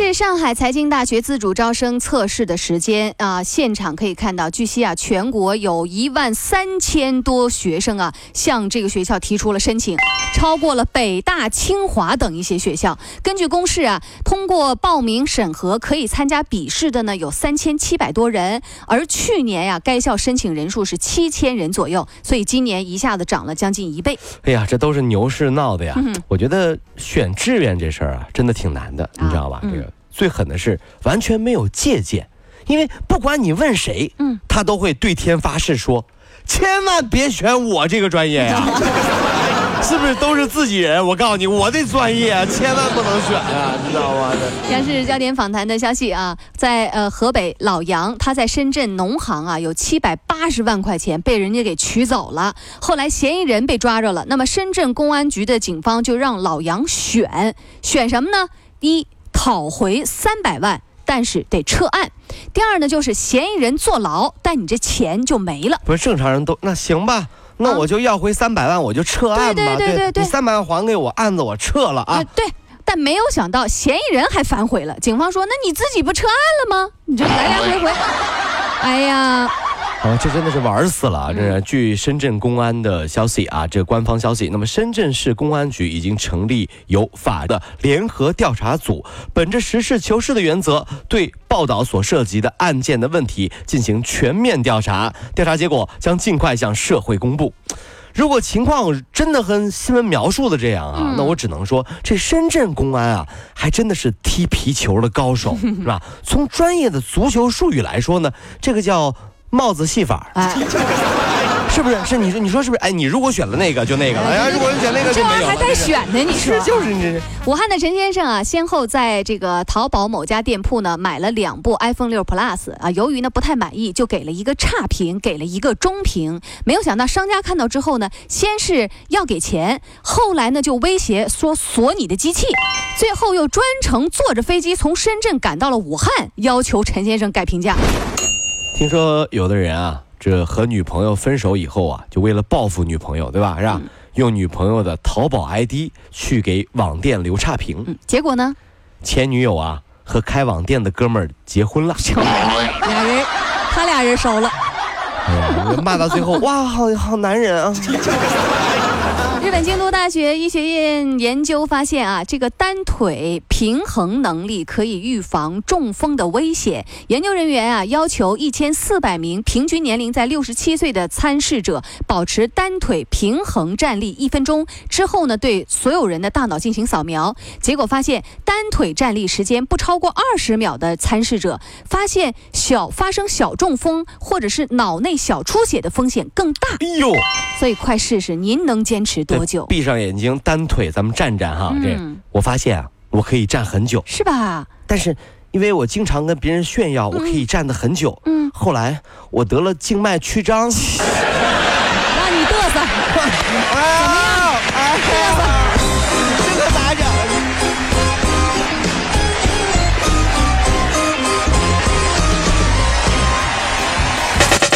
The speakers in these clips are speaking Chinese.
是上海财经大学自主招生测试的时间啊，现场可以看到，据悉啊，全国有一万三千多学生啊，向这个学校提出了申请，超过了北大、清华等一些学校。根据公示啊，通过报名审核可以参加笔试的呢有三千七百多人，而去年呀，该校申请人数是七千人左右，所以今年一下子涨了将近一倍。哎呀，这都是牛市闹的呀！我觉得选志愿这事儿啊，真的挺难的，你知道吧？这个最狠的是完全没有借鉴，因为不管你问谁，嗯，他都会对天发誓说，千万别选我这个专业呀，是不是都是自己人？我告诉你，我的专业千万不能选啊，知道吗？央视焦点访谈的消息啊，在呃河北老杨，他在深圳农行啊有七百八十万块钱被人家给取走了，后来嫌疑人被抓着了，那么深圳公安局的警方就让老杨选选什么呢？第一。讨回三百万，但是得撤案。第二呢，就是嫌疑人坐牢，但你这钱就没了。不是正常人都那行吧？那我就要回三百万，我就撤案吧。对对对对对，你三百万还给我，案子我撤了啊。对，但没有想到嫌疑人还反悔了。警方说：“那你自己不撤案了吗？你这来来回回，哎呀。”啊，这真的是玩死了！这是据深圳公安的消息啊，这官方消息。那么，深圳市公安局已经成立有法的联合调查组，本着实事求是的原则，对报道所涉及的案件的问题进行全面调查。调查结果将尽快向社会公布。如果情况真的和新闻描述的这样啊，那我只能说，这深圳公安啊，还真的是踢皮球的高手，是吧？从专业的足球术语来说呢，这个叫。帽子戏法，哎，是不是？是你说，你说是不是？哎，你如果选了那个，就那个了。哎，如果选那个，这玩意儿还带选呢，你说？就是你。武汉的陈先生啊，先后在这个淘宝某家店铺呢买了两部 iPhone 六 Plus 啊，由于呢不太满意，就给了一个差评，给了一个中评。没有想到商家看到之后呢，先是要给钱，后来呢就威胁说锁你的机器，最后又专程坐着飞机从深圳赶到了武汉，要求陈先生改评价。听说有的人啊，这和女朋友分手以后啊，就为了报复女朋友，对吧？是吧？用女朋友的淘宝 ID 去给网店留差评，结果呢？前女友啊和开网店的哥们儿结婚了，俩人，他俩人熟了。哎呀，骂到最后，哇，好好男人啊！日本京都大学医学院研究发现啊，这个单腿平衡能力可以预防中风的危险。研究人员啊，要求一千四百名平均年龄在六十七岁的参试者保持单腿平衡站立一分钟之后呢，对所有人的大脑进行扫描。结果发现，单腿站立时间不超过二十秒的参试者，发现小发生小中风或者是脑内小出血的风险更大。哎呦，所以快试试，您能坚持多？久？闭上眼睛，单腿，咱们站站哈。这我发现啊，我可以站很久，是吧？但是因为我经常跟别人炫耀，我可以站得很久。嗯。后来我得了静脉曲张。让你嘚瑟。怎么样？嘚瑟。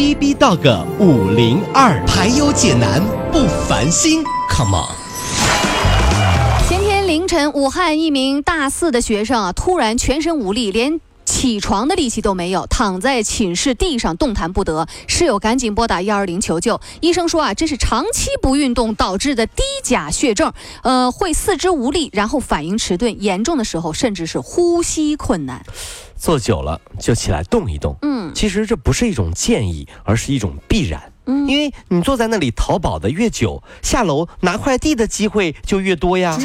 B B Dog 五零二排忧解难不烦心，Come on！前天凌晨，武汉一名大四的学生啊，突然全身无力，连起床的力气都没有，躺在寝室地上动弹不得。室友赶紧拨打幺二零求救。医生说啊，这是长期不运动导致的低钾血症，呃，会四肢无力，然后反应迟钝，严重的时候甚至是呼吸困难。坐久了就起来动一动。嗯，其实这不是一种建议，而是一种必然。嗯因为你坐在那里淘宝的越久，下楼拿快递的机会就越多呀。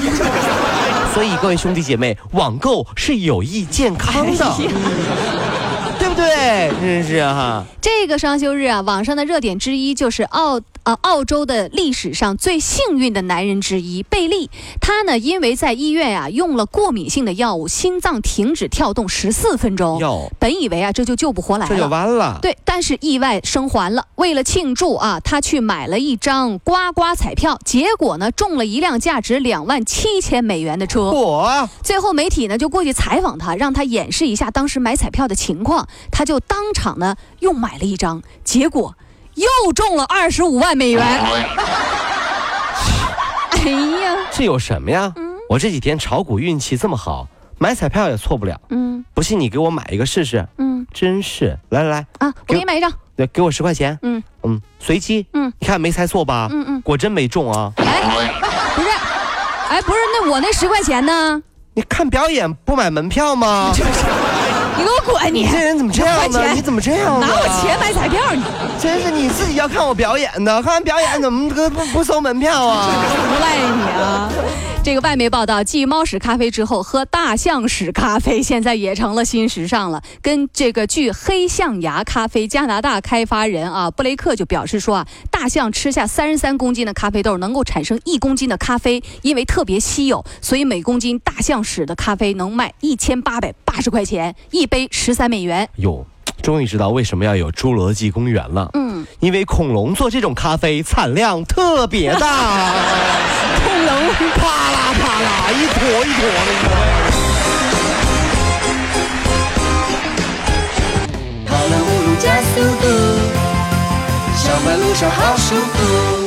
所以各位兄弟姐妹，网购是有益健康的，对不对？真是哈。这个双休日啊，网上的热点之一就是澳呃澳洲的历史上最幸运的男人之一贝利。他呢，因为在医院啊用了过敏性的药物，心脏停止跳动十四分钟。本以为啊这就救不活来这就了。完了。对，但是意外生还了。为了庆祝啊，他去买了一张刮刮彩票，结果呢中了一辆价值两万七千美元的车。我最后媒体呢就过去采访他，让他演示一下当时买彩票的情况。他就当场呢又买了一张，结果又中了二十五万美元。哎呀，这有什么呀？我这几天炒股运气这么好，买彩票也错不了。嗯不信你给我买一个试试。嗯真是，来来来，啊，我给你买一张。对，给我十块钱。嗯嗯，随机。嗯，你看没猜错吧？嗯嗯，果真没中啊！哎，不是，哎，不是，那我那十块钱呢？你看表演不买门票吗？你给我滚！你这人怎么这样呢？你怎么这样呢？拿我钱买彩票，你真是你自己要看我表演的，看完表演怎么不不不收门票啊？无赖你啊！这个外媒报道，继猫屎咖啡之后，喝大象屎咖啡现在也成了新时尚了。跟这个据黑象牙咖啡加拿大开发人啊布雷克就表示说啊，大象吃下三十三公斤的咖啡豆能够产生一公斤的咖啡，因为特别稀有，所以每公斤大象屎的咖啡能卖一千八百八十块钱，一杯十三美元。哟，终于知道为什么要有侏罗纪公园了。嗯，因为恐龙做这种咖啡产量特别大，恐龙啦一坨一坨的。跑了五路加速度，上班路上好舒服。